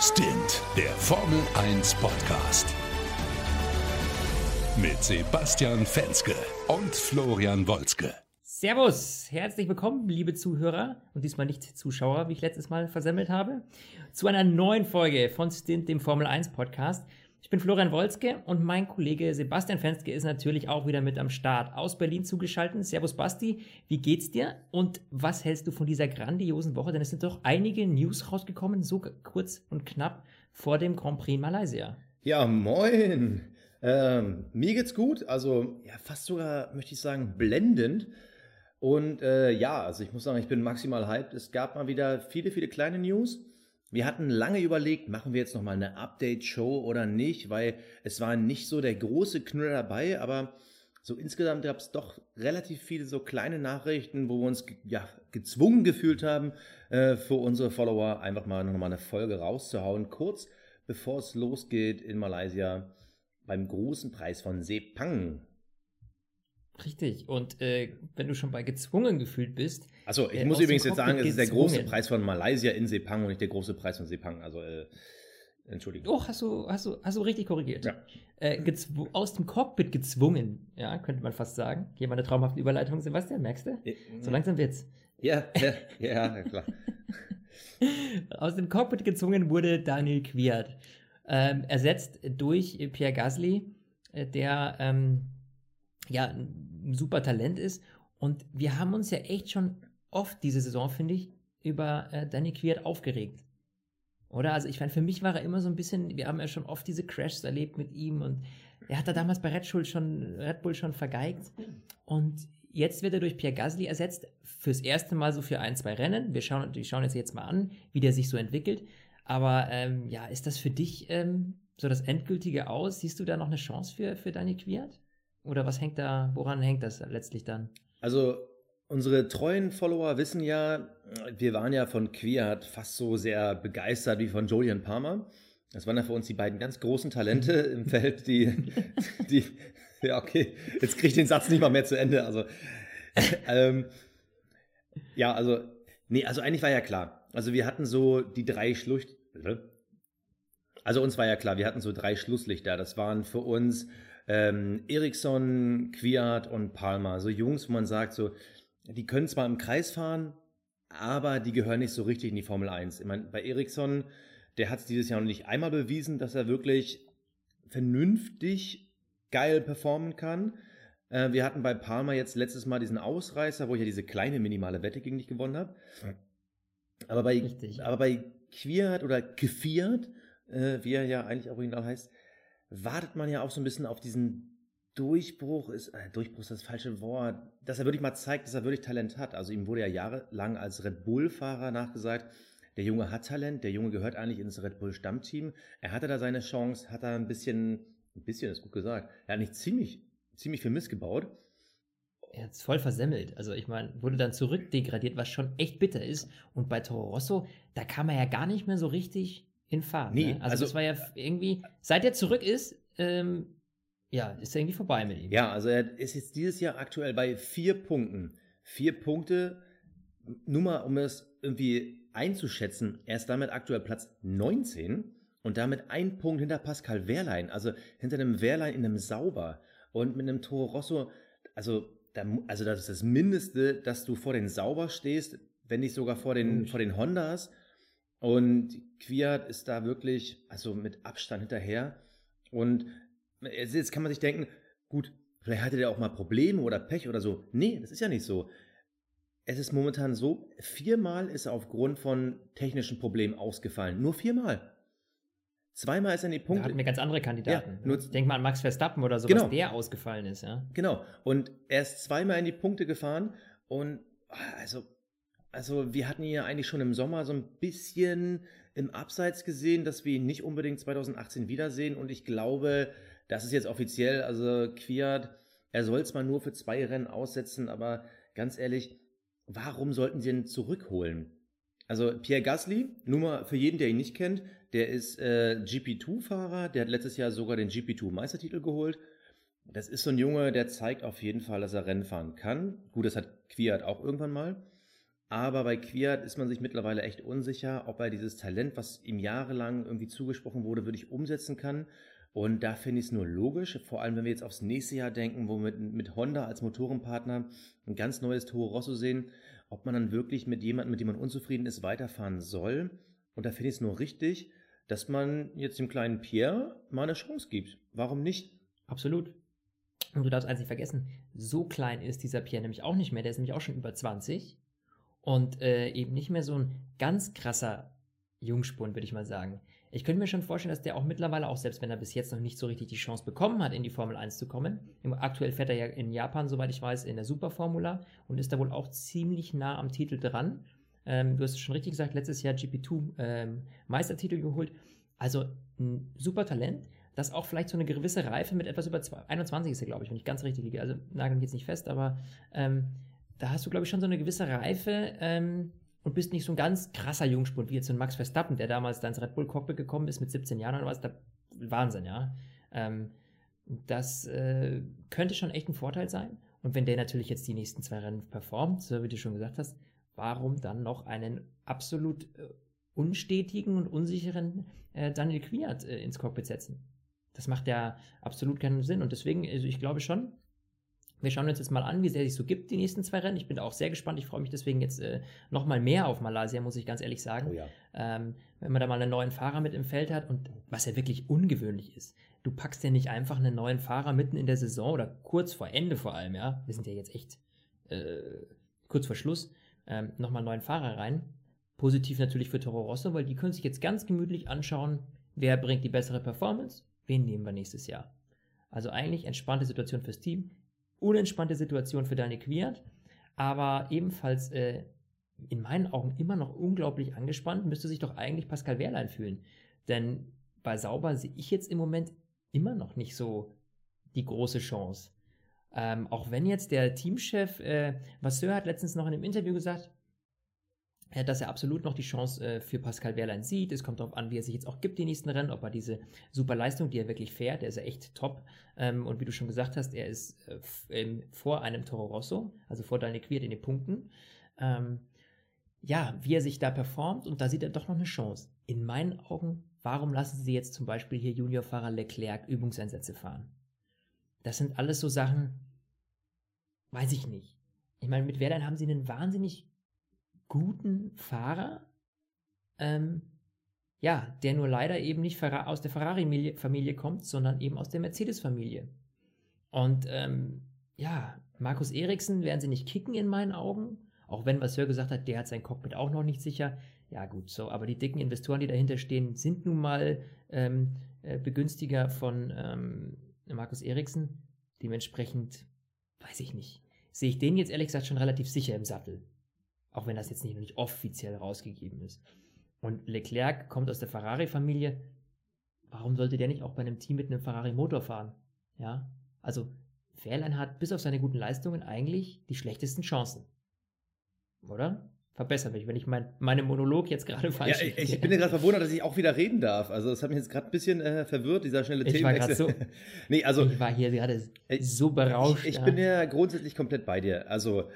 Stint, der Formel 1 Podcast. Mit Sebastian Fenske und Florian Wolzke. Servus, herzlich willkommen, liebe Zuhörer und diesmal nicht Zuschauer, wie ich letztes Mal versemmelt habe, zu einer neuen Folge von Stint, dem Formel 1 Podcast. Ich bin Florian Wolzke und mein Kollege Sebastian Fenske ist natürlich auch wieder mit am Start aus Berlin zugeschaltet. Servus Basti, wie geht's dir und was hältst du von dieser grandiosen Woche? Denn es sind doch einige News rausgekommen, so kurz und knapp vor dem Grand Prix Malaysia. Ja, moin. Ähm, mir geht's gut, also ja, fast sogar, möchte ich sagen, blendend. Und äh, ja, also ich muss sagen, ich bin maximal hyped. Es gab mal wieder viele, viele kleine News. Wir hatten lange überlegt, machen wir jetzt nochmal eine Update-Show oder nicht, weil es war nicht so der große Knüller dabei, aber so insgesamt gab es doch relativ viele so kleine Nachrichten, wo wir uns ja, gezwungen gefühlt haben, äh, für unsere Follower einfach mal nochmal eine Folge rauszuhauen, kurz bevor es losgeht in Malaysia beim großen Preis von Sepang. Richtig. Und äh, wenn du schon bei gezwungen gefühlt bist. Also ich äh, muss übrigens jetzt sagen, es ist der große Preis von Malaysia in Sepang und nicht der große Preis von Sepang. Also äh, Entschuldigung. Oh, hast du, hast du, hast du richtig korrigiert. Ja. Äh, aus dem Cockpit gezwungen, ja, könnte man fast sagen. Hier mal eine traumhafte Überleitung, Sebastian, merkst du? So langsam wird's. Ja, ja, ja, klar. aus dem Cockpit gezwungen wurde Daniel Quiert. Ähm, ersetzt durch Pierre Gasly, äh, der ähm, ja ein super Talent ist. Und wir haben uns ja echt schon oft diese Saison, finde ich, über äh, Danny Quiert aufgeregt. Oder? Also ich meine, für mich war er immer so ein bisschen, wir haben ja schon oft diese Crashs erlebt mit ihm und er hat da damals bei Red Bull schon, Red Bull schon vergeigt. Und jetzt wird er durch Pierre Gasly ersetzt, fürs erste Mal so für ein, zwei Rennen. Wir schauen, wir schauen jetzt jetzt mal an, wie der sich so entwickelt. Aber ähm, ja, ist das für dich ähm, so das endgültige Aus? Siehst du da noch eine Chance für, für Daniel Quiert? Oder was hängt da, woran hängt das letztlich dann? Also unsere treuen Follower wissen ja, wir waren ja von Quiert fast so sehr begeistert wie von Julian Palmer. Das waren ja für uns die beiden ganz großen Talente im Feld, die, die, ja, okay, jetzt kriege ich den Satz nicht mal mehr zu Ende. Also, ähm, ja, also, nee, also eigentlich war ja klar. Also wir hatten so die drei Schlucht, also uns war ja klar, wir hatten so drei Schlusslichter. Das waren für uns ähm, Eriksson, Quiat und Palmer. So Jungs, wo man sagt, so, die können zwar im Kreis fahren, aber die gehören nicht so richtig in die Formel 1. Ich meine, bei Eriksson, der hat es dieses Jahr noch nicht einmal bewiesen, dass er wirklich vernünftig geil performen kann. Äh, wir hatten bei Palmer jetzt letztes Mal diesen Ausreißer, wo ich ja diese kleine minimale Wette gegen dich gewonnen habe. Aber bei, Richtig. aber bei Quiert oder Kfiat, äh, wie er ja eigentlich original heißt, wartet man ja auch so ein bisschen auf diesen Durchbruch ist, äh, Durchbruch ist das falsche Wort, dass er wirklich mal zeigt, dass er wirklich Talent hat. Also ihm wurde ja jahrelang als Red Bull-Fahrer nachgesagt, der Junge hat Talent, der Junge gehört eigentlich ins Red Bull Stammteam. Er hatte da seine Chance, hat da ein bisschen, ein bisschen ist gut gesagt, er hat nicht ziemlich, ziemlich viel Mist gebaut. Er hat es voll versemmelt. Also ich meine, wurde dann zurückdegradiert, was schon echt bitter ist. Und bei Toro Rosso, da kam er ja gar nicht mehr so richtig in Fahrt. Nee, ne? also, also das war ja irgendwie, seit er zurück ist, ähm, ja, ist er irgendwie vorbei mit ihm. Ja, also er ist jetzt dieses Jahr aktuell bei vier Punkten. Vier Punkte, nur mal, um es irgendwie einzuschätzen, er ist damit aktuell Platz 19 und damit ein Punkt hinter Pascal Wehrlein, also hinter einem Wehrlein in einem Sauber und mit einem Toro Rosso, also, da, also das ist das Mindeste, dass du vor den Sauber stehst, wenn nicht sogar vor den, vor den Hondas und Quiat ist da wirklich, also mit Abstand hinterher. Und jetzt kann man sich denken, gut, vielleicht hatte der auch mal Probleme oder Pech oder so. Nee, das ist ja nicht so. Es ist momentan so, viermal ist er aufgrund von technischen Problemen ausgefallen. Nur viermal. Zweimal ist er in die Punkte. Da hatten wir ganz andere Kandidaten. Ja, nur, Denk mal an Max Verstappen oder so, genau. was der ausgefallen ist, ja. Genau. Und er ist zweimal in die Punkte gefahren und also also wir hatten ihn ja eigentlich schon im Sommer so ein bisschen im Abseits gesehen, dass wir ihn nicht unbedingt 2018 wiedersehen. Und ich glaube, das ist jetzt offiziell, also Quiert, er soll es mal nur für zwei Rennen aussetzen, aber ganz ehrlich, warum sollten sie ihn zurückholen? Also Pierre Gasly, nur mal für jeden, der ihn nicht kennt, der ist äh, GP2-Fahrer, der hat letztes Jahr sogar den GP2-Meistertitel geholt. Das ist so ein Junge, der zeigt auf jeden Fall, dass er Rennen fahren kann. Gut, das hat Quiert auch irgendwann mal. Aber bei Quiert ist man sich mittlerweile echt unsicher, ob er dieses Talent, was ihm jahrelang irgendwie zugesprochen wurde, wirklich umsetzen kann. Und da finde ich es nur logisch, vor allem wenn wir jetzt aufs nächste Jahr denken, wo wir mit, mit Honda als Motorenpartner ein ganz neues Toro Rosso sehen, ob man dann wirklich mit jemandem, mit dem man unzufrieden ist, weiterfahren soll. Und da finde ich es nur richtig, dass man jetzt dem kleinen Pierre mal eine Chance gibt. Warum nicht? Absolut. Und du darfst eins nicht vergessen, so klein ist dieser Pierre nämlich auch nicht mehr, der ist nämlich auch schon über 20 und äh, eben nicht mehr so ein ganz krasser Jungspund, würde ich mal sagen. Ich könnte mir schon vorstellen, dass der auch mittlerweile, auch selbst wenn er bis jetzt noch nicht so richtig die Chance bekommen hat, in die Formel 1 zu kommen, aktuell fährt er ja in Japan, soweit ich weiß, in der Superformula und ist da wohl auch ziemlich nah am Titel dran. Ähm, du hast es schon richtig gesagt, letztes Jahr GP2 ähm, Meistertitel geholt. Also ein super Talent, das auch vielleicht so eine gewisse Reife mit etwas über 21 ist glaube ich, wenn ich ganz richtig liege. Also nagel mich jetzt nicht fest, aber ähm, da hast du, glaube ich, schon so eine gewisse Reife ähm, und bist nicht so ein ganz krasser Jungspund wie jetzt so ein Max Verstappen, der damals da ins Red Bull Cockpit gekommen ist mit 17 Jahren oder was. Da, Wahnsinn, ja. Ähm, das äh, könnte schon echt ein Vorteil sein. Und wenn der natürlich jetzt die nächsten zwei Rennen performt, so wie du schon gesagt hast, warum dann noch einen absolut äh, unstetigen und unsicheren äh, Daniel Quiert äh, ins Cockpit setzen? Das macht ja absolut keinen Sinn. Und deswegen, also ich glaube schon, wir schauen uns jetzt mal an, wie sehr sich so gibt, die nächsten zwei Rennen. Ich bin auch sehr gespannt. Ich freue mich deswegen jetzt äh, nochmal mehr auf Malaysia, muss ich ganz ehrlich sagen. Oh ja. ähm, wenn man da mal einen neuen Fahrer mit im Feld hat und was ja wirklich ungewöhnlich ist. Du packst ja nicht einfach einen neuen Fahrer mitten in der Saison oder kurz vor Ende vor allem, ja. Wir sind ja jetzt echt äh, kurz vor Schluss. Ähm, nochmal einen neuen Fahrer rein. Positiv natürlich für Toro Rosso, weil die können sich jetzt ganz gemütlich anschauen, wer bringt die bessere Performance, wen nehmen wir nächstes Jahr. Also eigentlich entspannte Situation fürs Team, unentspannte Situation für Daniel Quiert, aber ebenfalls äh, in meinen Augen immer noch unglaublich angespannt, müsste sich doch eigentlich Pascal Wehrlein fühlen. Denn bei Sauber sehe ich jetzt im Moment immer noch nicht so die große Chance. Ähm, auch wenn jetzt der Teamchef äh, Vasseur hat letztens noch in einem Interview gesagt, dass er absolut noch die Chance äh, für Pascal Wehrlein sieht. Es kommt darauf an, wie er sich jetzt auch gibt, die nächsten Rennen, ob er diese super Leistung, die er wirklich fährt, der ist ja echt top. Ähm, und wie du schon gesagt hast, er ist äh, vor einem Toro Rosso, also vor Daniel Quiert in den Punkten. Ähm, ja, wie er sich da performt und da sieht er doch noch eine Chance. In meinen Augen, warum lassen sie jetzt zum Beispiel hier Juniorfahrer Leclerc Übungseinsätze fahren? Das sind alles so Sachen, weiß ich nicht. Ich meine, mit Wehrlein haben sie einen wahnsinnig guten Fahrer, ähm, ja, der nur leider eben nicht aus der Ferrari-Familie kommt, sondern eben aus der Mercedes-Familie. Und ähm, ja, Markus Eriksen werden sie nicht kicken in meinen Augen, auch wenn Vasseur gesagt hat, der hat sein Cockpit auch noch nicht sicher. Ja gut, so, aber die dicken Investoren, die dahinter stehen, sind nun mal ähm, äh, Begünstiger von ähm, Markus Eriksen. Dementsprechend, weiß ich nicht, sehe ich den jetzt ehrlich gesagt schon relativ sicher im Sattel. Auch wenn das jetzt nicht, nicht offiziell rausgegeben ist. Und Leclerc kommt aus der Ferrari-Familie. Warum sollte der nicht auch bei einem Team mit einem Ferrari-Motor fahren? Ja, also Wehrlein hat bis auf seine guten Leistungen eigentlich die schlechtesten Chancen. Oder? Verbessere mich, wenn ich mein, meinen Monolog jetzt gerade falsch Ja, ich, ich bin ja gerade verwundert, dass ich auch wieder reden darf. Also das hat mich jetzt gerade ein bisschen äh, verwirrt, dieser schnelle ich Themenwechsel. War so, nee, also, ich war hier gerade so berauscht. Ich, ich ja. bin ja grundsätzlich komplett bei dir. Also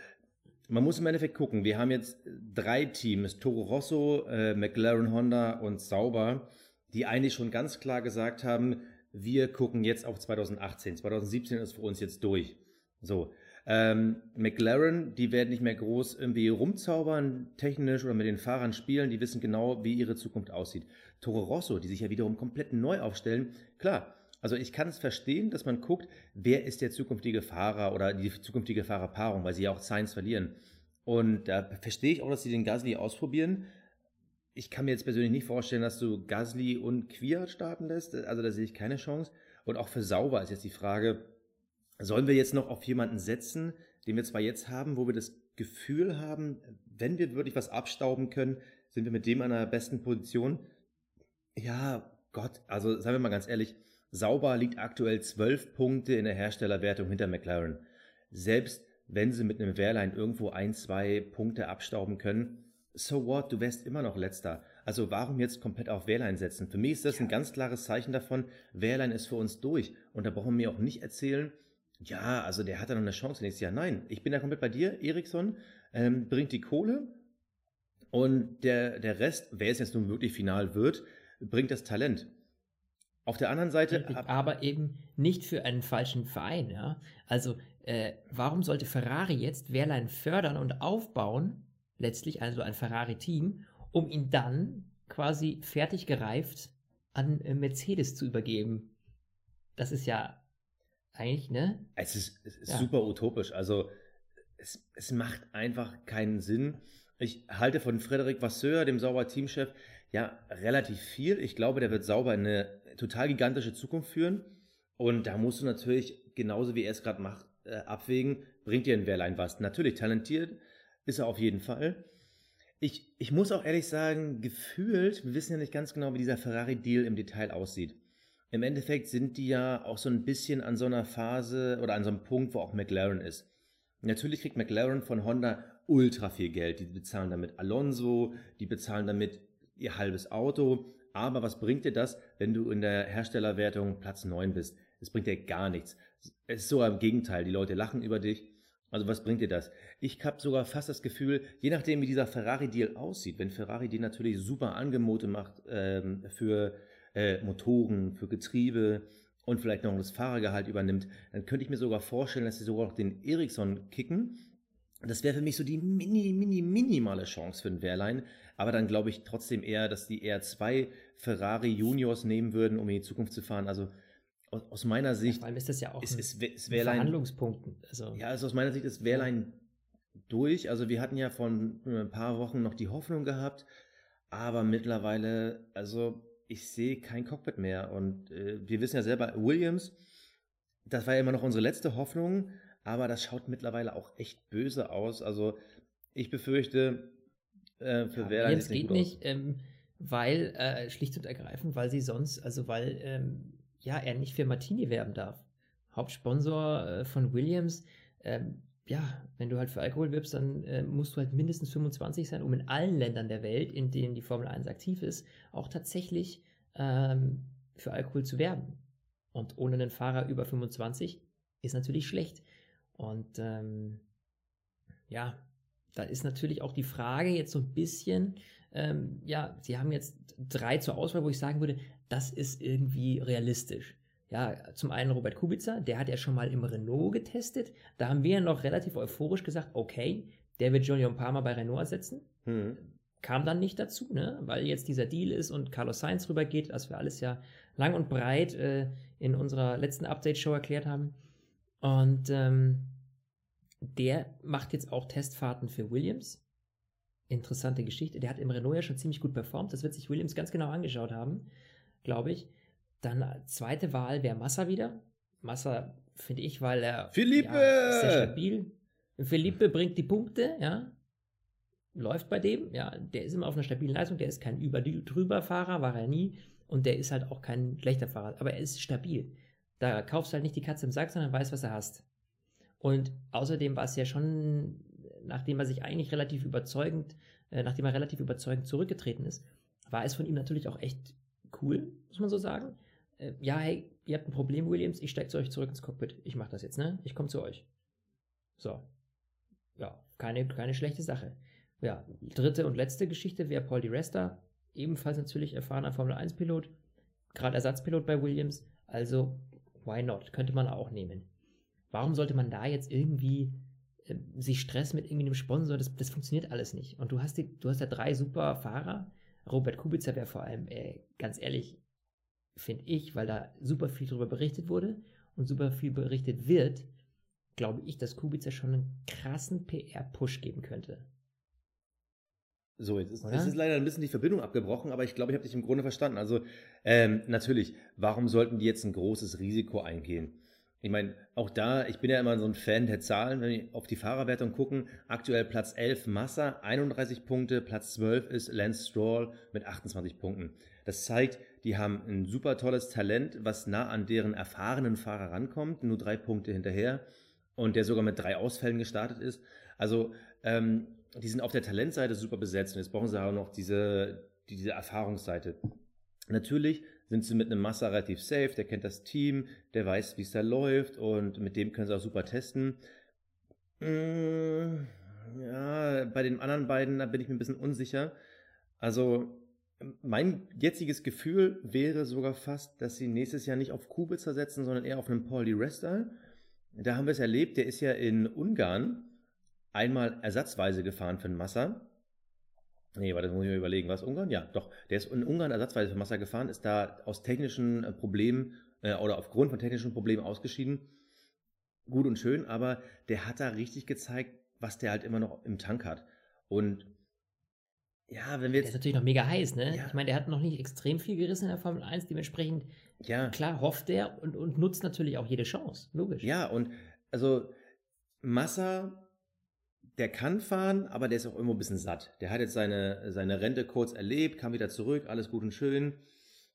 man muss im Endeffekt gucken. Wir haben jetzt drei Teams, Toro Rosso, äh, McLaren Honda und Sauber, die eigentlich schon ganz klar gesagt haben, wir gucken jetzt auf 2018. 2017 ist für uns jetzt durch. So. Ähm, McLaren, die werden nicht mehr groß irgendwie rumzaubern, technisch oder mit den Fahrern spielen, die wissen genau, wie ihre Zukunft aussieht. Toro Rosso, die sich ja wiederum komplett neu aufstellen, klar, also ich kann es verstehen, dass man guckt, wer ist der zukünftige Fahrer oder die zukünftige Fahrerpaarung, weil sie ja auch Science verlieren. Und da verstehe ich auch, dass sie den Gasly ausprobieren. Ich kann mir jetzt persönlich nicht vorstellen, dass du Gasly und Quiert starten lässt. Also da sehe ich keine Chance. Und auch für Sauber ist jetzt die Frage, sollen wir jetzt noch auf jemanden setzen, den wir zwar jetzt haben, wo wir das Gefühl haben, wenn wir wirklich was abstauben können, sind wir mit dem an der besten Position? Ja, Gott, also seien wir mal ganz ehrlich, Sauber liegt aktuell zwölf Punkte in der Herstellerwertung hinter McLaren. Selbst wenn sie mit einem Wehrlein irgendwo ein, zwei Punkte abstauben können, so what, du wärst immer noch letzter. Also warum jetzt komplett auf Wehrlein setzen? Für mich ist das ein ganz klares Zeichen davon, Wehrlein ist für uns durch. Und da brauchen wir mir auch nicht erzählen, ja, also der hat da noch eine Chance nächstes Jahr. Nein, ich bin da komplett bei dir, Eriksson, ähm, bringt die Kohle und der, der Rest, wer es jetzt nun wirklich final wird, bringt das Talent. Auf der anderen Seite. Aber eben nicht für einen falschen Verein, ja. Also, äh, warum sollte Ferrari jetzt Wehrlein fördern und aufbauen, letztlich also ein Ferrari-Team, um ihn dann quasi fertig gereift an äh, Mercedes zu übergeben? Das ist ja eigentlich, ne? Es ist, es ist ja. super utopisch. Also, es, es macht einfach keinen Sinn. Ich halte von Frederic Vasseur, dem Sauber Teamchef, ja relativ viel. Ich glaube, der wird Sauber in eine total gigantische Zukunft führen. Und da musst du natürlich, genauso wie er es gerade macht, äh, abwägen, bringt dir ein Wehrlein was. Natürlich talentiert ist er auf jeden Fall. Ich, ich muss auch ehrlich sagen, gefühlt, wir wissen ja nicht ganz genau, wie dieser Ferrari-Deal im Detail aussieht. Im Endeffekt sind die ja auch so ein bisschen an so einer Phase oder an so einem Punkt, wo auch McLaren ist. Natürlich kriegt McLaren von Honda ultra viel Geld. Die bezahlen damit Alonso, die bezahlen damit ihr halbes Auto. Aber was bringt dir das, wenn du in der Herstellerwertung Platz 9 bist? Es bringt dir gar nichts. Es ist sogar im Gegenteil. Die Leute lachen über dich. Also was bringt dir das? Ich habe sogar fast das Gefühl, je nachdem wie dieser Ferrari-Deal aussieht, wenn Ferrari die natürlich super Angebote macht ähm, für äh, Motoren, für Getriebe und vielleicht noch das Fahrergehalt übernimmt, dann könnte ich mir sogar vorstellen, dass sie sogar noch den Ericsson kicken das wäre für mich so die mini, mini, minimale Chance für ein Wehrlein. Aber dann glaube ich trotzdem eher, dass die eher zwei Ferrari Juniors nehmen würden, um in die Zukunft zu fahren. Also aus, aus meiner Sicht. Ja, vor allem ist das ja auch ist, ist, ist Wehrlein, Verhandlungspunkten. Also. Ja, also aus meiner Sicht ist Wehrlein durch. Also wir hatten ja vor ein paar Wochen noch die Hoffnung gehabt. Aber mittlerweile, also ich sehe kein Cockpit mehr. Und äh, wir wissen ja selber, Williams, das war ja immer noch unsere letzte Hoffnung aber das schaut mittlerweile auch echt böse aus. Also ich befürchte, äh, für ja, Werder jetzt geht nicht, ähm, weil äh, schlicht und ergreifend, weil sie sonst, also weil ähm, ja er nicht für Martini werben darf. Hauptsponsor äh, von Williams. Ähm, ja, wenn du halt für Alkohol wirbst, dann äh, musst du halt mindestens 25 sein, um in allen Ländern der Welt, in denen die Formel 1 aktiv ist, auch tatsächlich ähm, für Alkohol zu werben. Und ohne einen Fahrer über 25 ist natürlich schlecht. Und ähm, ja, da ist natürlich auch die Frage jetzt so ein bisschen, ähm, ja, sie haben jetzt drei zur Auswahl, wo ich sagen würde, das ist irgendwie realistisch. Ja, zum einen Robert Kubica, der hat ja schon mal im Renault getestet. Da haben wir ja noch relativ euphorisch gesagt, okay, der wird Junior Palmer bei Renault ersetzen. Mhm. Kam dann nicht dazu, ne? weil jetzt dieser Deal ist und Carlos Sainz rübergeht, was wir alles ja lang und breit äh, in unserer letzten Update-Show erklärt haben. Und ähm, der macht jetzt auch Testfahrten für Williams. Interessante Geschichte. Der hat im Renault ja schon ziemlich gut performt. Das wird sich Williams ganz genau angeschaut haben, glaube ich. Dann zweite Wahl wäre Massa wieder. Massa finde ich, weil er Philippe! Ja, sehr stabil. Philippe bringt die Punkte, ja. Läuft bei dem, ja. Der ist immer auf einer stabilen Leistung. Der ist kein Über-Drüber-Fahrer, war er nie. Und der ist halt auch kein schlechter Fahrer. Aber er ist stabil. Da kaufst du halt nicht die Katze im Sack, sondern weißt, was er hast. Und außerdem war es ja schon, nachdem er sich eigentlich relativ überzeugend, äh, nachdem er relativ überzeugend zurückgetreten ist, war es von ihm natürlich auch echt cool, muss man so sagen. Äh, ja, hey, ihr habt ein Problem, Williams, ich steige zu euch zurück ins Cockpit. Ich mache das jetzt, ne? Ich komme zu euch. So. Ja, keine, keine schlechte Sache. Ja, dritte und letzte Geschichte wäre Paul Di Resta, ebenfalls natürlich erfahrener Formel 1-Pilot, gerade Ersatzpilot bei Williams, also why not? Könnte man auch nehmen. Warum sollte man da jetzt irgendwie äh, sich Stress mit irgendwie einem Sponsor? Das, das funktioniert alles nicht. Und du hast, die, du hast ja drei super Fahrer. Robert Kubica wäre vor allem, äh, ganz ehrlich, finde ich, weil da super viel darüber berichtet wurde und super viel berichtet wird, glaube ich, dass Kubica schon einen krassen PR-Push geben könnte. So, jetzt ist, jetzt ist, leider ein bisschen die Verbindung abgebrochen, aber ich glaube, ich habe dich im Grunde verstanden. Also ähm, natürlich, warum sollten die jetzt ein großes Risiko eingehen? Ich meine, auch da, ich bin ja immer so ein Fan der Zahlen, wenn wir auf die Fahrerwertung gucken. Aktuell Platz 11 Massa, 31 Punkte, Platz 12 ist Lance Stroll mit 28 Punkten. Das zeigt, die haben ein super tolles Talent, was nah an deren erfahrenen Fahrer rankommt, nur drei Punkte hinterher und der sogar mit drei Ausfällen gestartet ist. Also ähm, die sind auf der Talentseite super besetzt und jetzt brauchen sie auch noch diese, diese Erfahrungsseite. Natürlich sind sie mit einem Massa relativ safe, der kennt das Team, der weiß, wie es da läuft und mit dem können sie auch super testen. Mm, Ja, bei den anderen beiden, da bin ich mir ein bisschen unsicher. Also, mein jetziges Gefühl wäre sogar fast, dass sie nächstes Jahr nicht auf Kubica setzen, sondern eher auf einen Paul Di Resta. Da haben wir es erlebt, der ist ja in Ungarn einmal ersatzweise gefahren für den Massa. Nee, warte, das muss ich mir überlegen. Was Ungarn? Ja, doch. Der ist in Ungarn ersatzweise für Massa gefahren, ist da aus technischen äh, Problemen äh, oder aufgrund von technischen Problemen ausgeschieden. Gut und schön, aber der hat da richtig gezeigt, was der halt immer noch im Tank hat. Und ja, wenn wir jetzt. Der ist natürlich noch mega heiß, ne? Ja. Ich meine, der hat noch nicht extrem viel gerissen in der Formel 1, dementsprechend, ja. klar, hofft der und, und nutzt natürlich auch jede Chance, logisch. Ja, und also Massa, der kann fahren, aber der ist auch irgendwo ein bisschen satt. Der hat jetzt seine, seine Rente kurz erlebt, kam wieder zurück, alles gut und schön.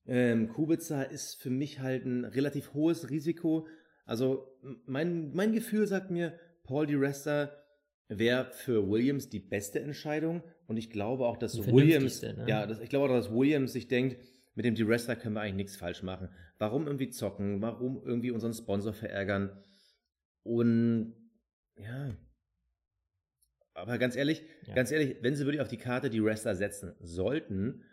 Ähm, Kubica ist für mich halt ein relativ hohes Risiko. Also mein, mein Gefühl sagt mir, Paul Di Resta wäre für Williams die beste Entscheidung. Und ich glaube auch, dass Williams, ne? ja, das, ich glaube auch, dass Williams sich denkt, mit dem D-Wrestler können wir eigentlich nichts falsch machen. Warum irgendwie zocken? Warum irgendwie unseren Sponsor verärgern? Und ja. Aber ganz ehrlich, ja. ganz ehrlich, wenn sie wirklich auf die Karte die Wrestler setzen sollten,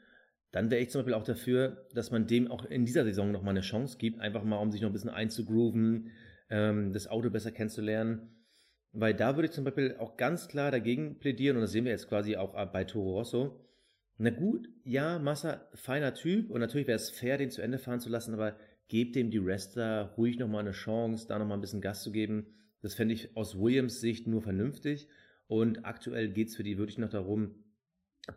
dann wäre ich zum Beispiel auch dafür, dass man dem auch in dieser Saison nochmal eine Chance gibt, einfach mal, um sich noch ein bisschen einzugrooven, ähm, das Auto besser kennenzulernen. Weil da würde ich zum Beispiel auch ganz klar dagegen plädieren, und das sehen wir jetzt quasi auch bei Toro Rosso. Na gut, ja, Massa, feiner Typ, und natürlich wäre es fair, den zu Ende fahren zu lassen, aber gebt dem die Rester ruhig nochmal eine Chance, da nochmal ein bisschen Gas zu geben. Das fände ich aus Williams Sicht nur vernünftig. Und aktuell geht es für die wirklich noch darum,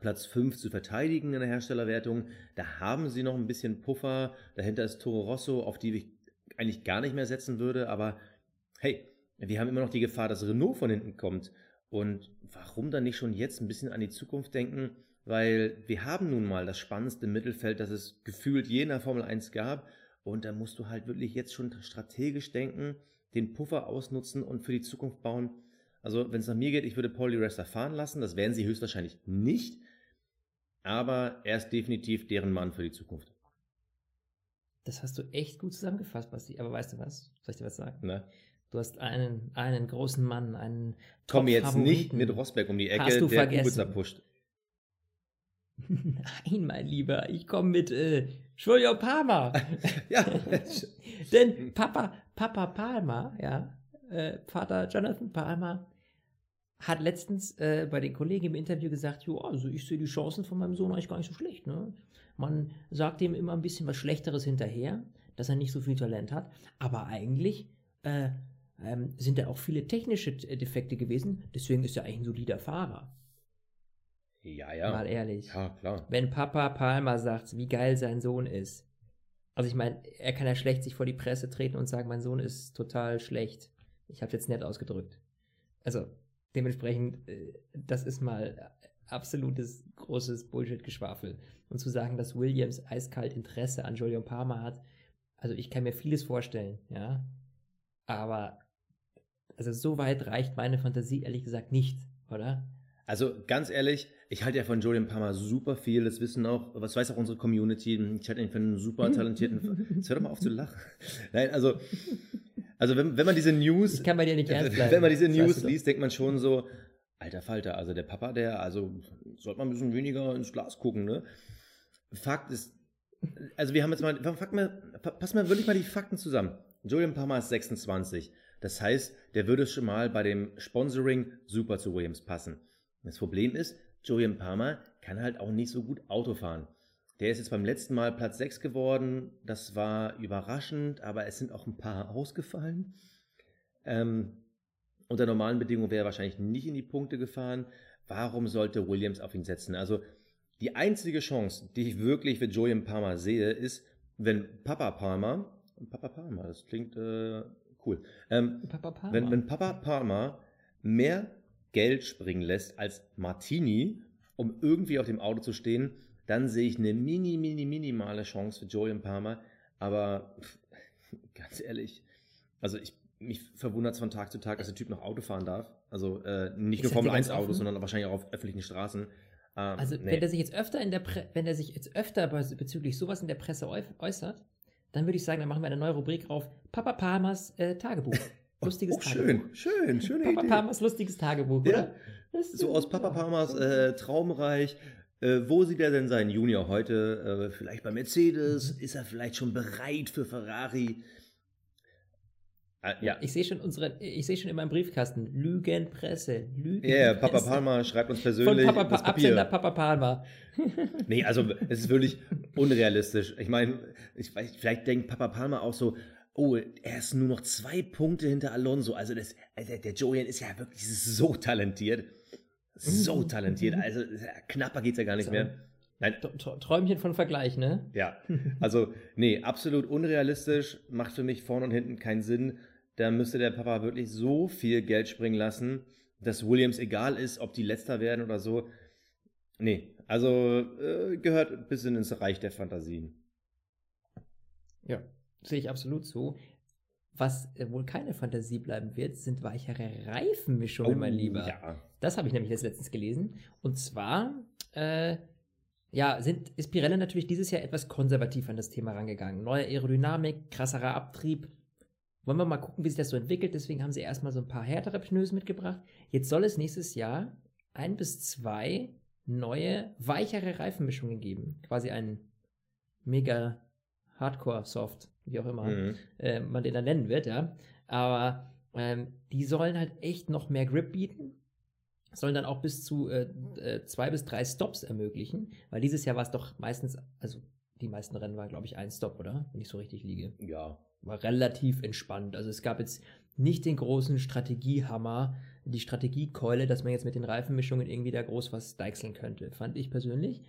Platz 5 zu verteidigen in der Herstellerwertung. Da haben sie noch ein bisschen Puffer. Dahinter ist Toro Rosso, auf die ich eigentlich gar nicht mehr setzen würde. Aber hey, wir haben immer noch die Gefahr, dass Renault von hinten kommt. Und warum dann nicht schon jetzt ein bisschen an die Zukunft denken? Weil wir haben nun mal das spannendste Mittelfeld, das es gefühlt je in der Formel 1 gab. Und da musst du halt wirklich jetzt schon strategisch denken, den Puffer ausnutzen und für die Zukunft bauen. Also, wenn es nach mir geht, ich würde Paul Di Resta fahren lassen. Das werden sie höchstwahrscheinlich nicht. Aber er ist definitiv deren Mann für die Zukunft. Das hast du echt gut zusammengefasst, Basti. Aber weißt du was? Soll ich dir was sagen? Na? Du hast einen, einen großen Mann, einen. Komm jetzt nicht mit Rosberg um die Ecke, hast du der Kubica pusht. Nein, mein Lieber, ich komme mit äh, Julio Palmer. ja. Denn Papa, Papa Palmer, ja, äh, Vater Jonathan Palmer, hat letztens äh, bei den Kollegen im Interview gesagt, jo, also ich sehe die Chancen von meinem Sohn eigentlich gar nicht so schlecht. Ne? Man sagt ihm immer ein bisschen was Schlechteres hinterher, dass er nicht so viel Talent hat, aber eigentlich äh, ähm, sind da auch viele technische äh, Defekte gewesen. Deswegen ist er eigentlich ein solider Fahrer. Ja, ja. Mal ehrlich. Ja, klar. Wenn Papa Palmer sagt, wie geil sein Sohn ist. Also ich meine, er kann ja schlecht sich vor die Presse treten und sagen, mein Sohn ist total schlecht. Ich habe jetzt nett ausgedrückt. Also dementsprechend, äh, das ist mal absolutes großes Bullshit-Geschwafel. Und zu sagen, dass Williams eiskalt Interesse an Julian Palmer hat, also ich kann mir vieles vorstellen, ja. Aber also so weit reicht meine Fantasie ehrlich gesagt nicht, oder? Also ganz ehrlich, ich halte ja von Julian Palmer super viel, das wissen auch, was weiß auch unsere Community, ich halte ihn für einen super talentierten, jetzt hör doch mal auf zu lachen. Nein, also, also wenn, wenn man diese News, ich kann bei dir nicht ernst bleiben. wenn man diese News liest, denkt man schon so, alter Falter, also der Papa, der, also sollte man ein bisschen weniger ins Glas gucken, ne? Fakt ist, also wir haben jetzt mal, Fakt mal, pass mal wirklich mal die Fakten zusammen. Julian Palmer ist 26. Das heißt, der würde schon mal bei dem Sponsoring super zu Williams passen. Das Problem ist, Julian Palmer kann halt auch nicht so gut Auto fahren. Der ist jetzt beim letzten Mal Platz 6 geworden. Das war überraschend, aber es sind auch ein paar ausgefallen. Ähm, unter normalen Bedingungen wäre er wahrscheinlich nicht in die Punkte gefahren. Warum sollte Williams auf ihn setzen? Also die einzige Chance, die ich wirklich für Julian Palmer sehe, ist, wenn Papa Palmer, Papa Palmer, das klingt äh, cool. Ähm, Papa Palmer. Wenn, wenn Papa Palmer mehr Geld springen lässt als Martini, um irgendwie auf dem Auto zu stehen, dann sehe ich eine mini, mini, minimale Chance für Julian Palmer. Aber pff, ganz ehrlich, also ich, mich verwundert es von Tag zu Tag, dass der Typ noch Auto fahren darf. Also äh, nicht nur Formel 1 Autos, sondern wahrscheinlich auch auf öffentlichen Straßen. Ähm, also nee. wenn er sich jetzt öfter in der Pre wenn er sich jetzt öfter bezüglich sowas in der Presse äußert, dann würde ich sagen, dann machen wir eine neue Rubrik auf Papa Palmers äh, Tagebuch. lustiges oh, Tagebuch. Schön, schön, schöne Papa Idee. Palmas lustiges Tagebuch, Ja. oder? So aus Papa Palmas äh, Traumreich. Äh, wo sieht er denn seinen Junior heute? Äh, vielleicht bei Mercedes? Ist er vielleicht schon bereit für Ferrari? Äh, ja. Ich sehe schon unsere, ich sehe schon in meinem Briefkasten Lügenpresse, Lügenpresse. Ja, Papa Palma schreibt uns Von persönlich Papa, das pa Absender Papier. Papa Palma. Nee, also es ist wirklich unrealistisch. Ich meine, ich weiß, vielleicht denkt Papa Palma auch so, oh, er ist nur noch zwei Punkte hinter Alonso. Also das, also der Joey ist ja wirklich so talentiert. So talentiert. Also knapper geht's ja gar nicht So. mehr. Nein, Träumchen von Vergleich, ne? Ja, also nee, absolut unrealistisch, macht für mich vorne und hinten keinen Sinn. Da müsste der Papa wirklich so viel Geld springen lassen, dass Williams egal ist, ob die letzter werden oder so. Nee, also äh, gehört ein bisschen ins Reich der Fantasien. Ja, sehe ich absolut so. Was äh, wohl keine Fantasie bleiben wird, sind weichere Reifenmischungen, mein Lieber. Oh, Ja. Das habe ich nämlich letztens gelesen. Und zwar, äh, ja, sind, ist Pirelli natürlich dieses Jahr etwas konservativ an das Thema rangegangen. Neue Aerodynamik, krasserer Abtrieb. Wollen wir mal gucken, wie sich das so entwickelt. Deswegen haben sie erstmal so ein paar härtere Pneus mitgebracht. Jetzt soll es nächstes Jahr ein bis zwei neue, weichere Reifenmischungen geben. Quasi ein mega Hardcore-Soft, wie auch immer Mhm. äh, man den dann nennen wird, ja. Aber ähm, die sollen halt echt noch mehr Grip bieten. Sollen dann auch bis zu äh, äh, zwei bis drei Stops ermöglichen, weil dieses Jahr war es doch meistens, also die meisten Rennen waren, glaube ich, ein Stop, oder? Wenn ich so richtig liege. Ja. War relativ entspannt. Also es gab jetzt nicht den großen Strategiehammer, die Strategiekeule, dass man jetzt mit den Reifenmischungen irgendwie da groß was deichseln könnte, fand ich persönlich.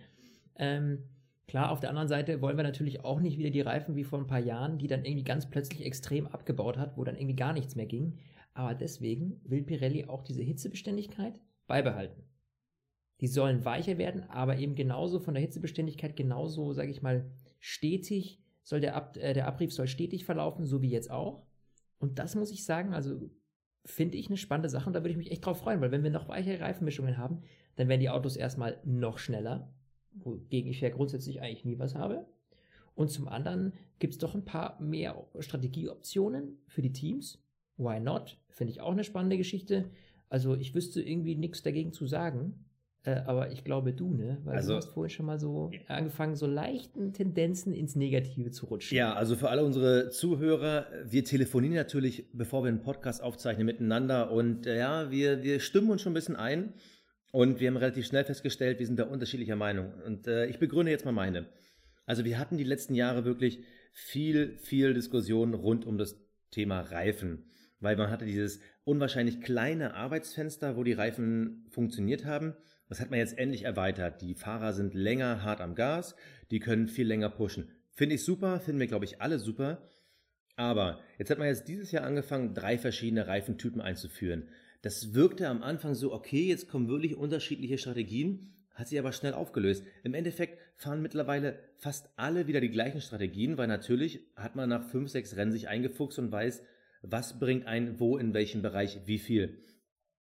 Ähm, klar, auf der anderen Seite wollen wir natürlich auch nicht wieder die Reifen wie vor ein paar Jahren, die dann irgendwie ganz plötzlich extrem abgebaut hat, wo dann irgendwie gar nichts mehr ging. Aber deswegen will Pirelli auch diese Hitzebeständigkeit beibehalten. Die sollen weicher werden, aber eben genauso von der Hitzebeständigkeit genauso, sage ich mal, stetig soll der, Ab äh, der Abrieb soll stetig verlaufen, so wie jetzt auch. Und das muss ich sagen, also finde ich eine spannende Sache und da würde ich mich echt drauf freuen, weil wenn wir noch weichere Reifenmischungen haben, dann werden die Autos erstmal noch schneller, wogegen ich ja grundsätzlich eigentlich nie was habe. Und zum anderen gibt es doch ein paar mehr Strategieoptionen für die Teams. Why not? Finde ich auch eine spannende Geschichte. Also ich wüsste irgendwie nichts dagegen zu sagen. Äh, aber ich glaube du, ne? Weil Also- du hast vorhin schon mal so angefangen, so leichten Tendenzen ins Negative zu rutschen. Ja, also für alle unsere Zuhörer, wir telefonieren natürlich, bevor wir einen Podcast aufzeichnen, miteinander und äh, ja, wir, wir stimmen uns schon ein bisschen ein und wir haben relativ schnell festgestellt, wir sind da unterschiedlicher Meinung und äh, ich begründe jetzt mal meine. Also wir hatten die letzten Jahre wirklich viel, viel Diskussion rund um das Thema Reifen, weil man hatte dieses unwahrscheinlich kleine Arbeitsfenster, wo die Reifen funktioniert haben. Das hat man jetzt endlich erweitert. Die Fahrer sind länger hart am Gas, die können viel länger pushen. Finde ich super, finden wir, glaube ich, alle super. Aber jetzt hat man jetzt dieses Jahr angefangen, drei verschiedene Reifentypen einzuführen. Das wirkte am Anfang so, okay, jetzt kommen wirklich unterschiedliche Strategien, hat sich aber schnell aufgelöst. Im Endeffekt fahren mittlerweile fast alle wieder die gleichen Strategien, weil natürlich hat man nach fünf, sechs Rennen sich eingefuchst und weiß, was bringt ein wo in welchem Bereich wie viel.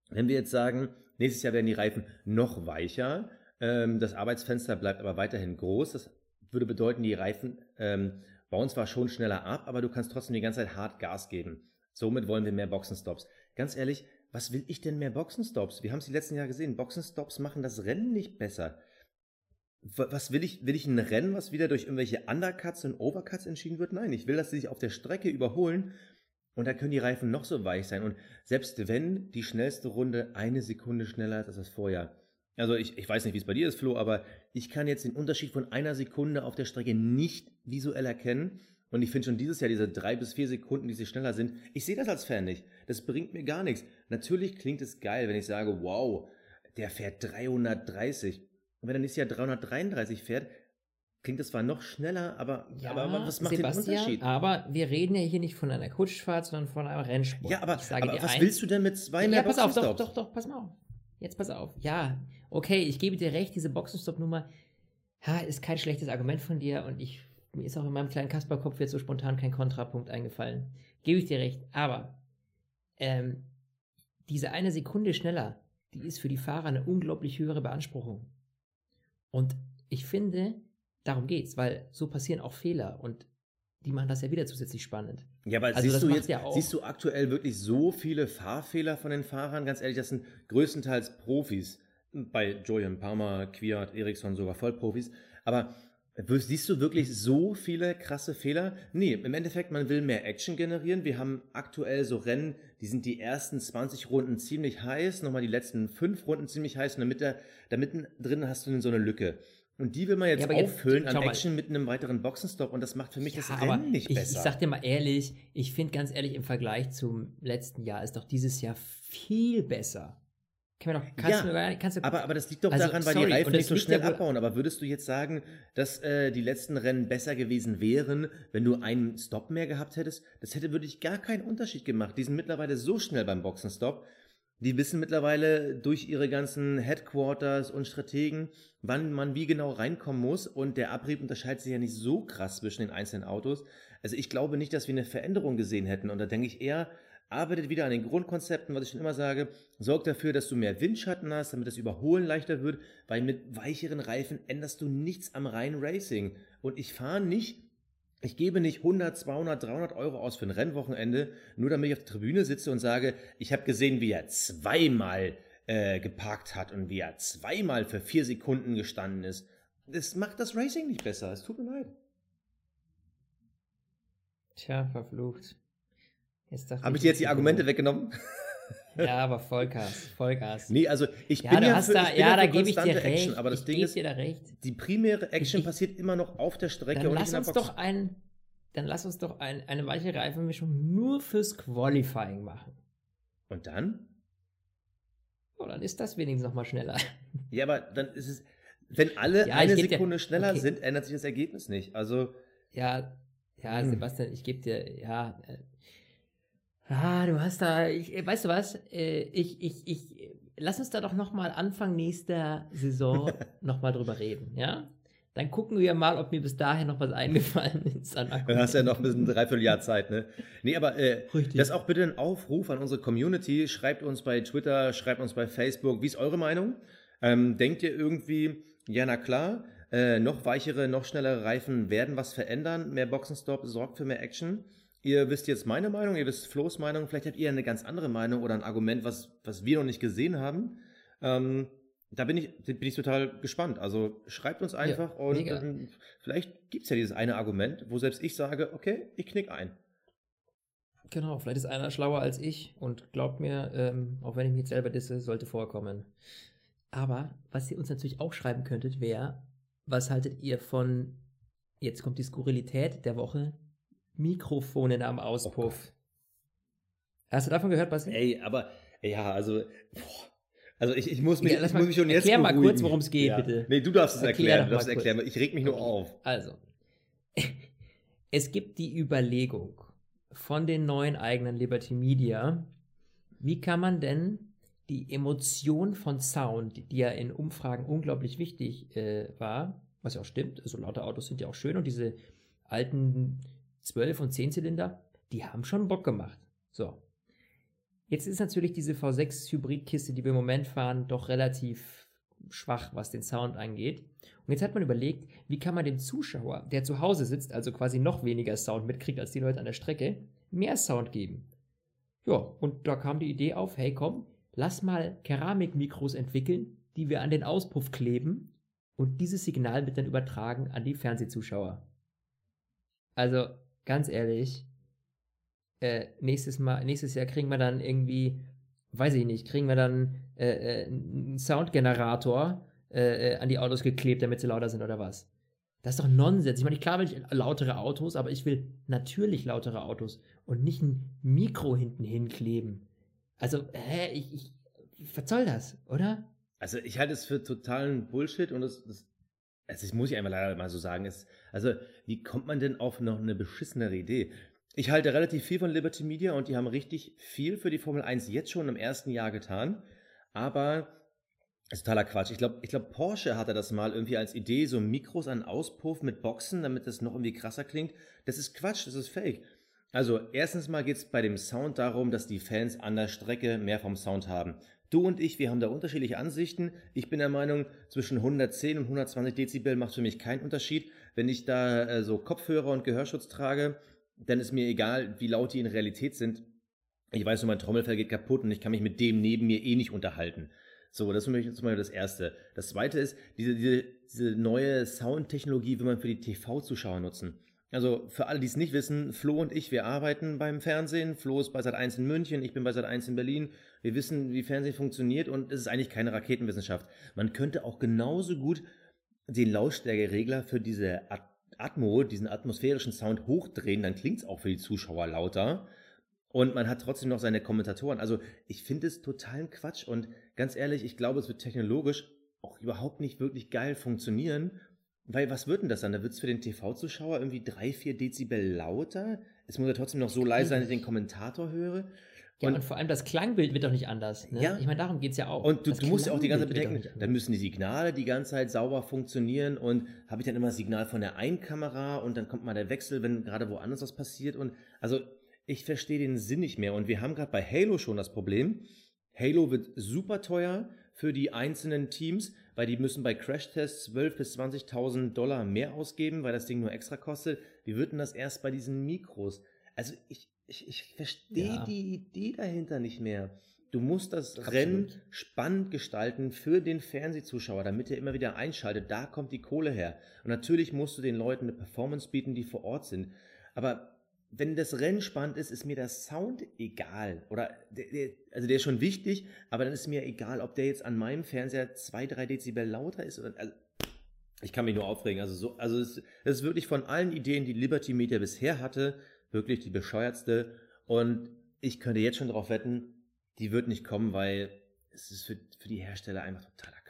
Wenn wir jetzt sagen, nächstes Jahr werden die Reifen noch weicher, ähm, das Arbeitsfenster bleibt aber weiterhin groß, das würde bedeuten, die Reifen ähm, bauen zwar schon schneller ab, aber du kannst trotzdem die ganze Zeit hart Gas geben. Somit wollen wir mehr Boxenstops. Ganz ehrlich, was will ich denn mehr Boxenstops? Wir haben es die letzten Jahre gesehen. Boxenstops machen das Rennen nicht besser. Was will ich? Will ich ein Rennen, was wieder durch irgendwelche Undercuts und Overcuts entschieden wird? Nein, ich will, dass sie sich auf der Strecke überholen und da können die Reifen noch so weich sein. Und selbst wenn die schnellste Runde eine Sekunde schneller ist als das Vorjahr. Also ich, ich weiß nicht, wie es bei dir ist, Flo, aber ich kann jetzt den Unterschied von einer Sekunde auf der Strecke nicht visuell erkennen. Und ich finde schon dieses Jahr diese drei bis vier Sekunden, die sie schneller sind, ich sehe das als Fan nicht. Das bringt mir gar nichts. Natürlich klingt es geil, wenn ich sage, wow, der fährt 330. Und wenn er nächstes Jahr 333 fährt, klingt das zwar noch schneller, aber, aber, aber was macht Sebastian, den Unterschied? Aber wir reden ja hier nicht von einer Kutschfahrt, sondern von einem Rennsport. Ja, aber, ich sage aber was eins, willst du denn mit zwei mehr Ja, pass auf, doch, doch, doch, pass mal auf. Jetzt pass auf. Ja, okay, ich gebe dir recht, diese Boxenstopp-Nummer ist kein schlechtes Argument von dir und ich, mir ist auch in meinem kleinen Kasperkopf jetzt so spontan kein Kontrapunkt eingefallen. Gebe ich dir recht, aber ähm, diese eine Sekunde schneller, die ist für die Fahrer eine unglaublich höhere Beanspruchung. Und ich finde, darum geht's, weil so passieren auch Fehler und die machen das ja wieder zusätzlich spannend. Ja, aber Also siehst du jetzt, ja auch- siehst du aktuell wirklich so viele Fahrfehler von den Fahrern? Ganz ehrlich, das sind größtenteils Profis. Bei Julian Palmer, Kwiat, Eriksson sogar Vollprofis. Aber siehst du wirklich so viele krasse Fehler? Nee, im Endeffekt, man will mehr Action generieren. Wir haben aktuell so Rennen, die sind die ersten 20 Runden ziemlich heiß, nochmal die letzten fünf Runden ziemlich heiß und damit da, da mitten drin hast du dann so eine Lücke. Und die will man jetzt, Ja, aber jetzt, auffüllen an mal. Action mit einem weiteren Boxenstopp und das macht für mich das Ja, Rennen aber nicht ich, besser. ich sag dir mal ehrlich, ich finde ganz ehrlich, im Vergleich zum letzten Jahr ist doch dieses Jahr viel besser. Kann doch, kannst Ja, du gar nicht, kannst du, Aber, aber das liegt doch Also, daran, weil sorry, die Reifen nicht so schnell abbauen. Aber würdest du jetzt sagen, dass äh, die letzten Rennen besser gewesen wären, wenn du einen Stop mehr gehabt hättest? Das hätte wirklich gar keinen Unterschied gemacht. Die sind mittlerweile so schnell beim Boxenstopp. Die wissen mittlerweile durch ihre ganzen Headquarters und Strategen, wann man wie genau reinkommen muss. Und der Abrieb unterscheidet sich ja nicht so krass zwischen den einzelnen Autos. Also ich glaube nicht, dass wir eine Veränderung gesehen hätten. Und da denke ich eher, arbeitet wieder an den Grundkonzepten, was ich schon immer sage, sorgt dafür, dass du mehr Windschatten hast, damit das Überholen leichter wird, weil mit weicheren Reifen änderst du nichts am reinen Racing. Und ich fahre nicht, ich gebe nicht 100, 200, 300 Euro aus für ein Rennwochenende, nur damit ich auf der Tribüne sitze und sage, ich habe gesehen, wie er zweimal äh, geparkt hat und wie er zweimal für vier Sekunden gestanden ist. Das macht das Racing nicht besser. Es tut mir leid. tja, verflucht. Habe ich dir jetzt die Argumente weggenommen? Ja, aber Vollgas, Vollgas. Nee, also ich ja, bin ja für, da, ich bin ja, da für gebe ich dir recht. Action, aber das ich Ding ist, dir da recht. die primäre Action Ich- passiert immer noch auf der Strecke Dann und lass nicht in uns Box. doch ein, dann lass uns doch ein, eine weiche Reifenmischung nur fürs Qualifying machen. Und dann? So, dann ist das wenigstens noch mal schneller. Ja, aber dann ist es, wenn alle Ja, eine geb dir- Sekunde schneller okay. sind, ändert sich das Ergebnis nicht. Also, Ja, ja, Hm. Sebastian, ich gebe dir, ja, äh, ah, du hast da, ich, äh, weißt du was, äh, ich, ich, ich, lass uns da doch noch mal Anfang nächster Saison noch mal drüber reden, ja? Dann gucken wir mal, ob mir bis dahin noch was eingefallen ist. An dann hast du ja noch ein bisschen dreiviertel Jahr Zeit, ne? Nee, aber äh, Richtig. das ist auch bitte ein Aufruf an unsere Community. Schreibt uns bei Twitter, schreibt uns bei Facebook. Wie ist eure Meinung? Ähm, denkt ihr irgendwie, ja, na klar, äh, noch weichere, noch schnellere Reifen werden was verändern? Mehr Boxenstopp sorgt für mehr Action? Ihr wisst jetzt meine Meinung, ihr wisst Flo's Meinung, vielleicht habt ihr eine ganz andere Meinung oder ein Argument, was, was wir noch nicht gesehen haben. Ähm, da bin ich, bin ich total gespannt. Also schreibt uns einfach und mega. ähm, vielleicht gibt es ja dieses eine Argument, wo selbst ich sage, okay, ich knick ein. Genau, vielleicht ist einer schlauer als ich und glaubt mir, ähm, auch wenn ich mich jetzt selber disse, sollte vorkommen. Aber was ihr uns natürlich auch schreiben könntet, wäre, was haltet ihr von, jetzt kommt die Skurrilität der Woche, Mikrofonen am Auspuff. Hast du davon gehört, Basti? Ey, aber ja, also, boah. also ich, ich muss mich, Ja, lass ich muss mich schon jetzt erklär mal beruhigen. kurz, worum es geht, ja. bitte. Nee, du darfst es Erklär erklären, du darfst es erklären. Ich reg mich nur Okay. auf. Also, es gibt die Überlegung von den neuen eigenen Liberty Media, wie kann man denn die Emotion von Sound, die ja in Umfragen unglaublich wichtig äh, war, was ja auch stimmt, also laute Autos sind ja auch schön und diese alten 12 und 10 Zylinder, die haben schon Bock gemacht. So. Jetzt ist natürlich diese V6 Hybridkiste, die wir im Moment fahren, doch relativ schwach, was den Sound angeht. Und jetzt hat man überlegt, wie kann man dem Zuschauer, der zu Hause sitzt, also quasi noch weniger Sound mitkriegt als die Leute an der Strecke, mehr Sound geben. Ja, und da kam die Idee auf, hey komm, lass mal Keramikmikros entwickeln, die wir an den Auspuff kleben und dieses Signal mit dann übertragen an die Fernsehzuschauer. Also, ganz ehrlich, äh, nächstes Mal, nächstes Jahr kriegen wir dann irgendwie, weiß ich nicht, kriegen wir dann äh, äh, einen Soundgenerator äh, äh, an die Autos geklebt, damit sie lauter sind oder was? Das ist doch Nonsens. Ich meine, klar will ich lautere Autos, aber ich will natürlich lautere Autos und nicht ein Mikro hinten hinkleben. Also, hä, ich, ich, was soll das, oder? Also ich halte es für totalen Bullshit und das, das also das muss ich einfach leider mal so sagen. Es, also wie kommt man denn auf noch eine beschissenere Idee? Ich halte relativ viel von Liberty Media und die haben richtig viel für die Formel 1 jetzt schon im ersten Jahr getan. Aber das ist totaler Quatsch. Ich glaube, ich glaub, Porsche hatte das mal irgendwie als Idee, so Mikros an Auspuff mit Boxen, damit das noch irgendwie krasser klingt. Das ist Quatsch, das ist fake. Also erstens mal geht es bei dem Sound darum, dass die Fans an der Strecke mehr vom Sound haben. Du und ich, wir haben da unterschiedliche Ansichten. Ich bin der Meinung, zwischen 110 und 120 Dezibel macht für mich keinen Unterschied. wenn ich da äh, so Kopfhörer und Gehörschutz trage, dann ist mir egal, wie laut die in Realität sind. Ich weiß nur, mein Trommelfell geht kaputt und ich kann mich mit dem neben mir eh nicht unterhalten. So, das ist zum Beispiel das Erste. Das Zweite ist, diese, diese, diese neue Soundtechnologie will man für die TV-Zuschauer nutzen. Also für alle, die es nicht wissen, Flo und ich, wir arbeiten beim Fernsehen. Flo ist bei Sat1 in München, ich bin bei Sat1 in Berlin. Wir wissen, wie Fernsehen funktioniert und es ist eigentlich keine Raketenwissenschaft. Man könnte auch genauso gut den Lautstärkeregler für diese Atmo, diesen atmosphärischen Sound hochdrehen, dann klingt es auch für die Zuschauer lauter. Und man hat trotzdem noch seine Kommentatoren. Also ich finde es totalen Quatsch und ganz ehrlich, ich glaube, es wird technologisch auch überhaupt nicht wirklich geil funktionieren. Weil was wird denn das dann? Da wird es für den TV-Zuschauer irgendwie drei, vier Dezibel lauter. Es muss ja trotzdem noch so leise sein, dass ich den Kommentator höre. Ja, und, und, vor allem das Klangbild wird doch nicht anders. Ne? Ja. Ich meine, darum geht es ja auch. Und du, du musst ja auch die ganze Zeit bedenken, dann müssen die Signale die ganze Zeit sauber funktionieren und habe ich dann immer das Signal von der einen Kamera und dann kommt mal der Wechsel, wenn gerade woanders was passiert. Und also ich verstehe den Sinn nicht mehr. Und wir haben gerade bei Halo schon das Problem. Halo wird super teuer für die einzelnen Teams, weil die müssen bei Crashtests 12.000 bis 20.000 Dollar mehr ausgeben, weil das Ding nur extra kostet. Wie wird denn das erst bei diesen Mikros? Also ich, ich, ich verstehe ja. die Idee dahinter nicht mehr. Du musst das Absolut. Rennen spannend gestalten für den Fernsehzuschauer, damit er immer wieder einschaltet. Da kommt die Kohle her. Und natürlich musst du den Leuten eine Performance bieten, die vor Ort sind. Aber wenn das Rennen spannend ist, ist mir der Sound egal. Oder der, der, also der ist schon wichtig, aber dann ist mir egal, ob der jetzt an meinem Fernseher zwei, drei Dezibel lauter ist. Oder, also, ich kann mich nur aufregen. Also so, also es, es ist wirklich von allen Ideen, die Liberty Media bisher hatte, wirklich die bescheuertste. Und ich könnte jetzt schon darauf wetten, die wird nicht kommen, weil es ist für, für die Hersteller einfach totaler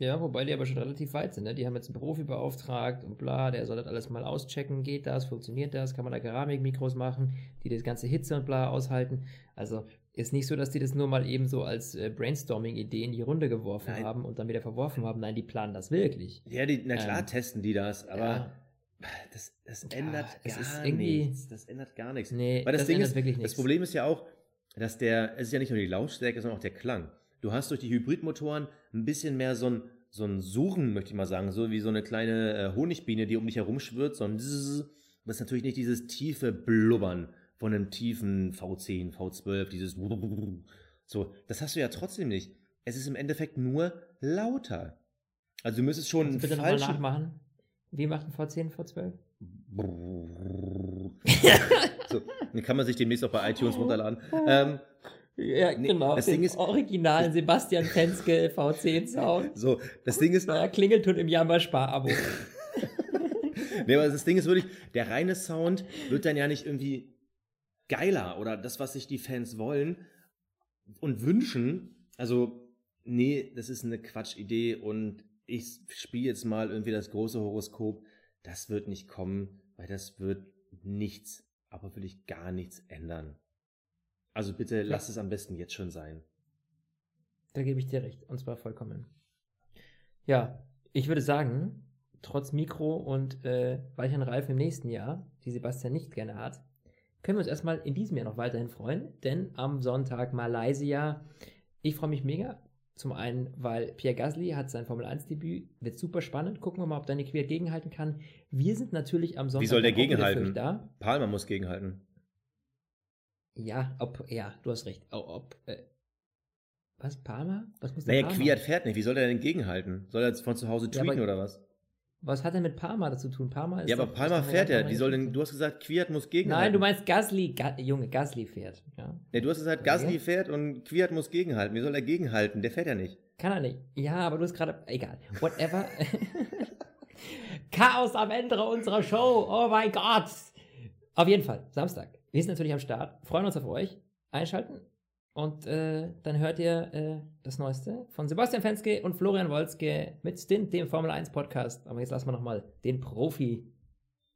ja, wobei die aber schon relativ weit sind. Ne? Die haben jetzt einen Profi beauftragt und bla, der soll das alles mal auschecken. Geht das? Funktioniert das? Kann man da Keramikmikros machen, die das ganze Hitze und bla aushalten? Also ist nicht so, dass die das nur mal eben so als äh, Brainstorming-Idee in die Runde geworfen Nein. haben und dann wieder verworfen haben. Nein, die planen das wirklich. Ja, die, na klar ähm, testen die das, aber ja. das, das ändert ja, gar nichts. Das ändert gar nichts. Nee, Weil das, das Ding ist, wirklich nichts. Das Problem ist ja auch, dass der, es ist ja nicht nur die Lautstärke, sondern auch der Klang. Du hast durch die Hybridmotoren ein bisschen mehr so ein, so ein Suchen, möchte ich mal sagen, so wie so eine kleine äh, Honigbiene, die um dich herum schwirrt, so ein Zzz, das ist natürlich nicht dieses tiefe Blubbern von einem tiefen V10, V12, dieses so, das hast du ja trotzdem nicht. Es ist im Endeffekt nur lauter. Also du müsstest schon bitte nochmal nachmachen. Wie macht ein V10, V12? so, dann kann man sich demnächst auch bei iTunes runterladen. Ähm, ja, nee, genau. Das Ding ist, originalen Sebastian Fenske V10-Sound. So, das Ding ist. Naja, klingelt tut im Jammer-Spar-Abo. nee, aber das Ding ist wirklich, der reine Sound wird dann ja nicht irgendwie geiler oder das, was sich die Fans wollen und wünschen. Also, nee, das ist eine Quatschidee und ich spiele jetzt mal irgendwie das große Horoskop. Das wird nicht kommen, weil das wird nichts, aber wirklich gar nichts ändern. Also bitte ja. lass es am besten jetzt schon sein. Da gebe ich dir recht, und zwar vollkommen. Ja, ich würde sagen, trotz Mikro und äh, weicheren Reifen im nächsten Jahr, die Sebastian nicht gerne hat, können wir uns erstmal in diesem Jahr noch weiterhin freuen, denn am Sonntag Malaysia, ich freue mich mega. Zum einen, weil Pierre Gasly hat sein Formel-1-Debüt, wird super spannend. Gucken wir mal, ob Danny Quer gegenhalten kann. Wir sind natürlich am Sonntag. Wie soll der gegenhalten? Da. Palmer muss gegenhalten. Ja, ob, ja, du hast recht. Ob, äh, was, Palmer? Was muss der naja, Palmer? Quiert fährt nicht. Wie soll der denn gegenhalten? Soll er jetzt von zu Hause tweeten ja, oder was? Was hat er mit Palmer dazu tun? Palmer ist ja, aber doch, Palmer fährt ja. Wie soll denn, du hast gesagt, Quiert muss gegenhalten. Nein, du meinst Gasly, Ga Junge, Gasly fährt. Ja. ja, du hast gesagt, Gasly fährt und Quiert muss gegenhalten. Wie soll er gegenhalten? Der fährt ja nicht. Kann er nicht. Ja, aber du hast gerade, egal. Whatever. Chaos am Ende unserer Show. Oh mein Gott. Auf jeden Fall, Samstag. Wir sind natürlich am Start, freuen uns auf euch. Einschalten und äh, dann hört ihr äh, das Neueste von Sebastian Fenske und Florian Wolzke mit Stint, dem Formel 1 Podcast. Aber jetzt lassen wir nochmal den Profi.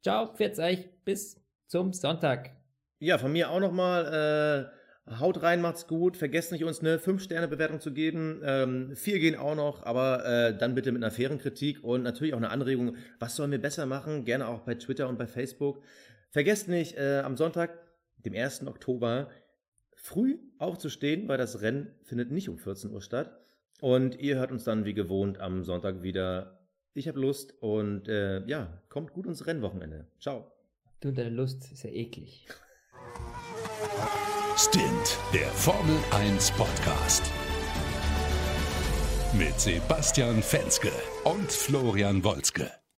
Ciao, pfiat euch, bis zum Sonntag. Ja, von mir auch nochmal. Äh, haut rein, macht's gut. Vergesst nicht, uns eine 5-Sterne-Bewertung zu geben. Ähm, vier gehen auch noch, aber äh, dann bitte mit einer fairen Kritik und natürlich auch eine Anregung. Was sollen wir besser machen? Gerne auch bei Twitter und bei Facebook. Vergesst nicht, äh, am Sonntag dem 1. Oktober, früh aufzustehen, weil das Rennen findet nicht um 14 Uhr statt. Und ihr hört uns dann wie gewohnt am Sonntag wieder Ich habe Lust und äh, ja, kommt gut ins Rennwochenende. Ciao. Du und deine Lust ist ja eklig. Stint, der Formel 1 Podcast. Mit Sebastian Fenske und Florian Wolzke.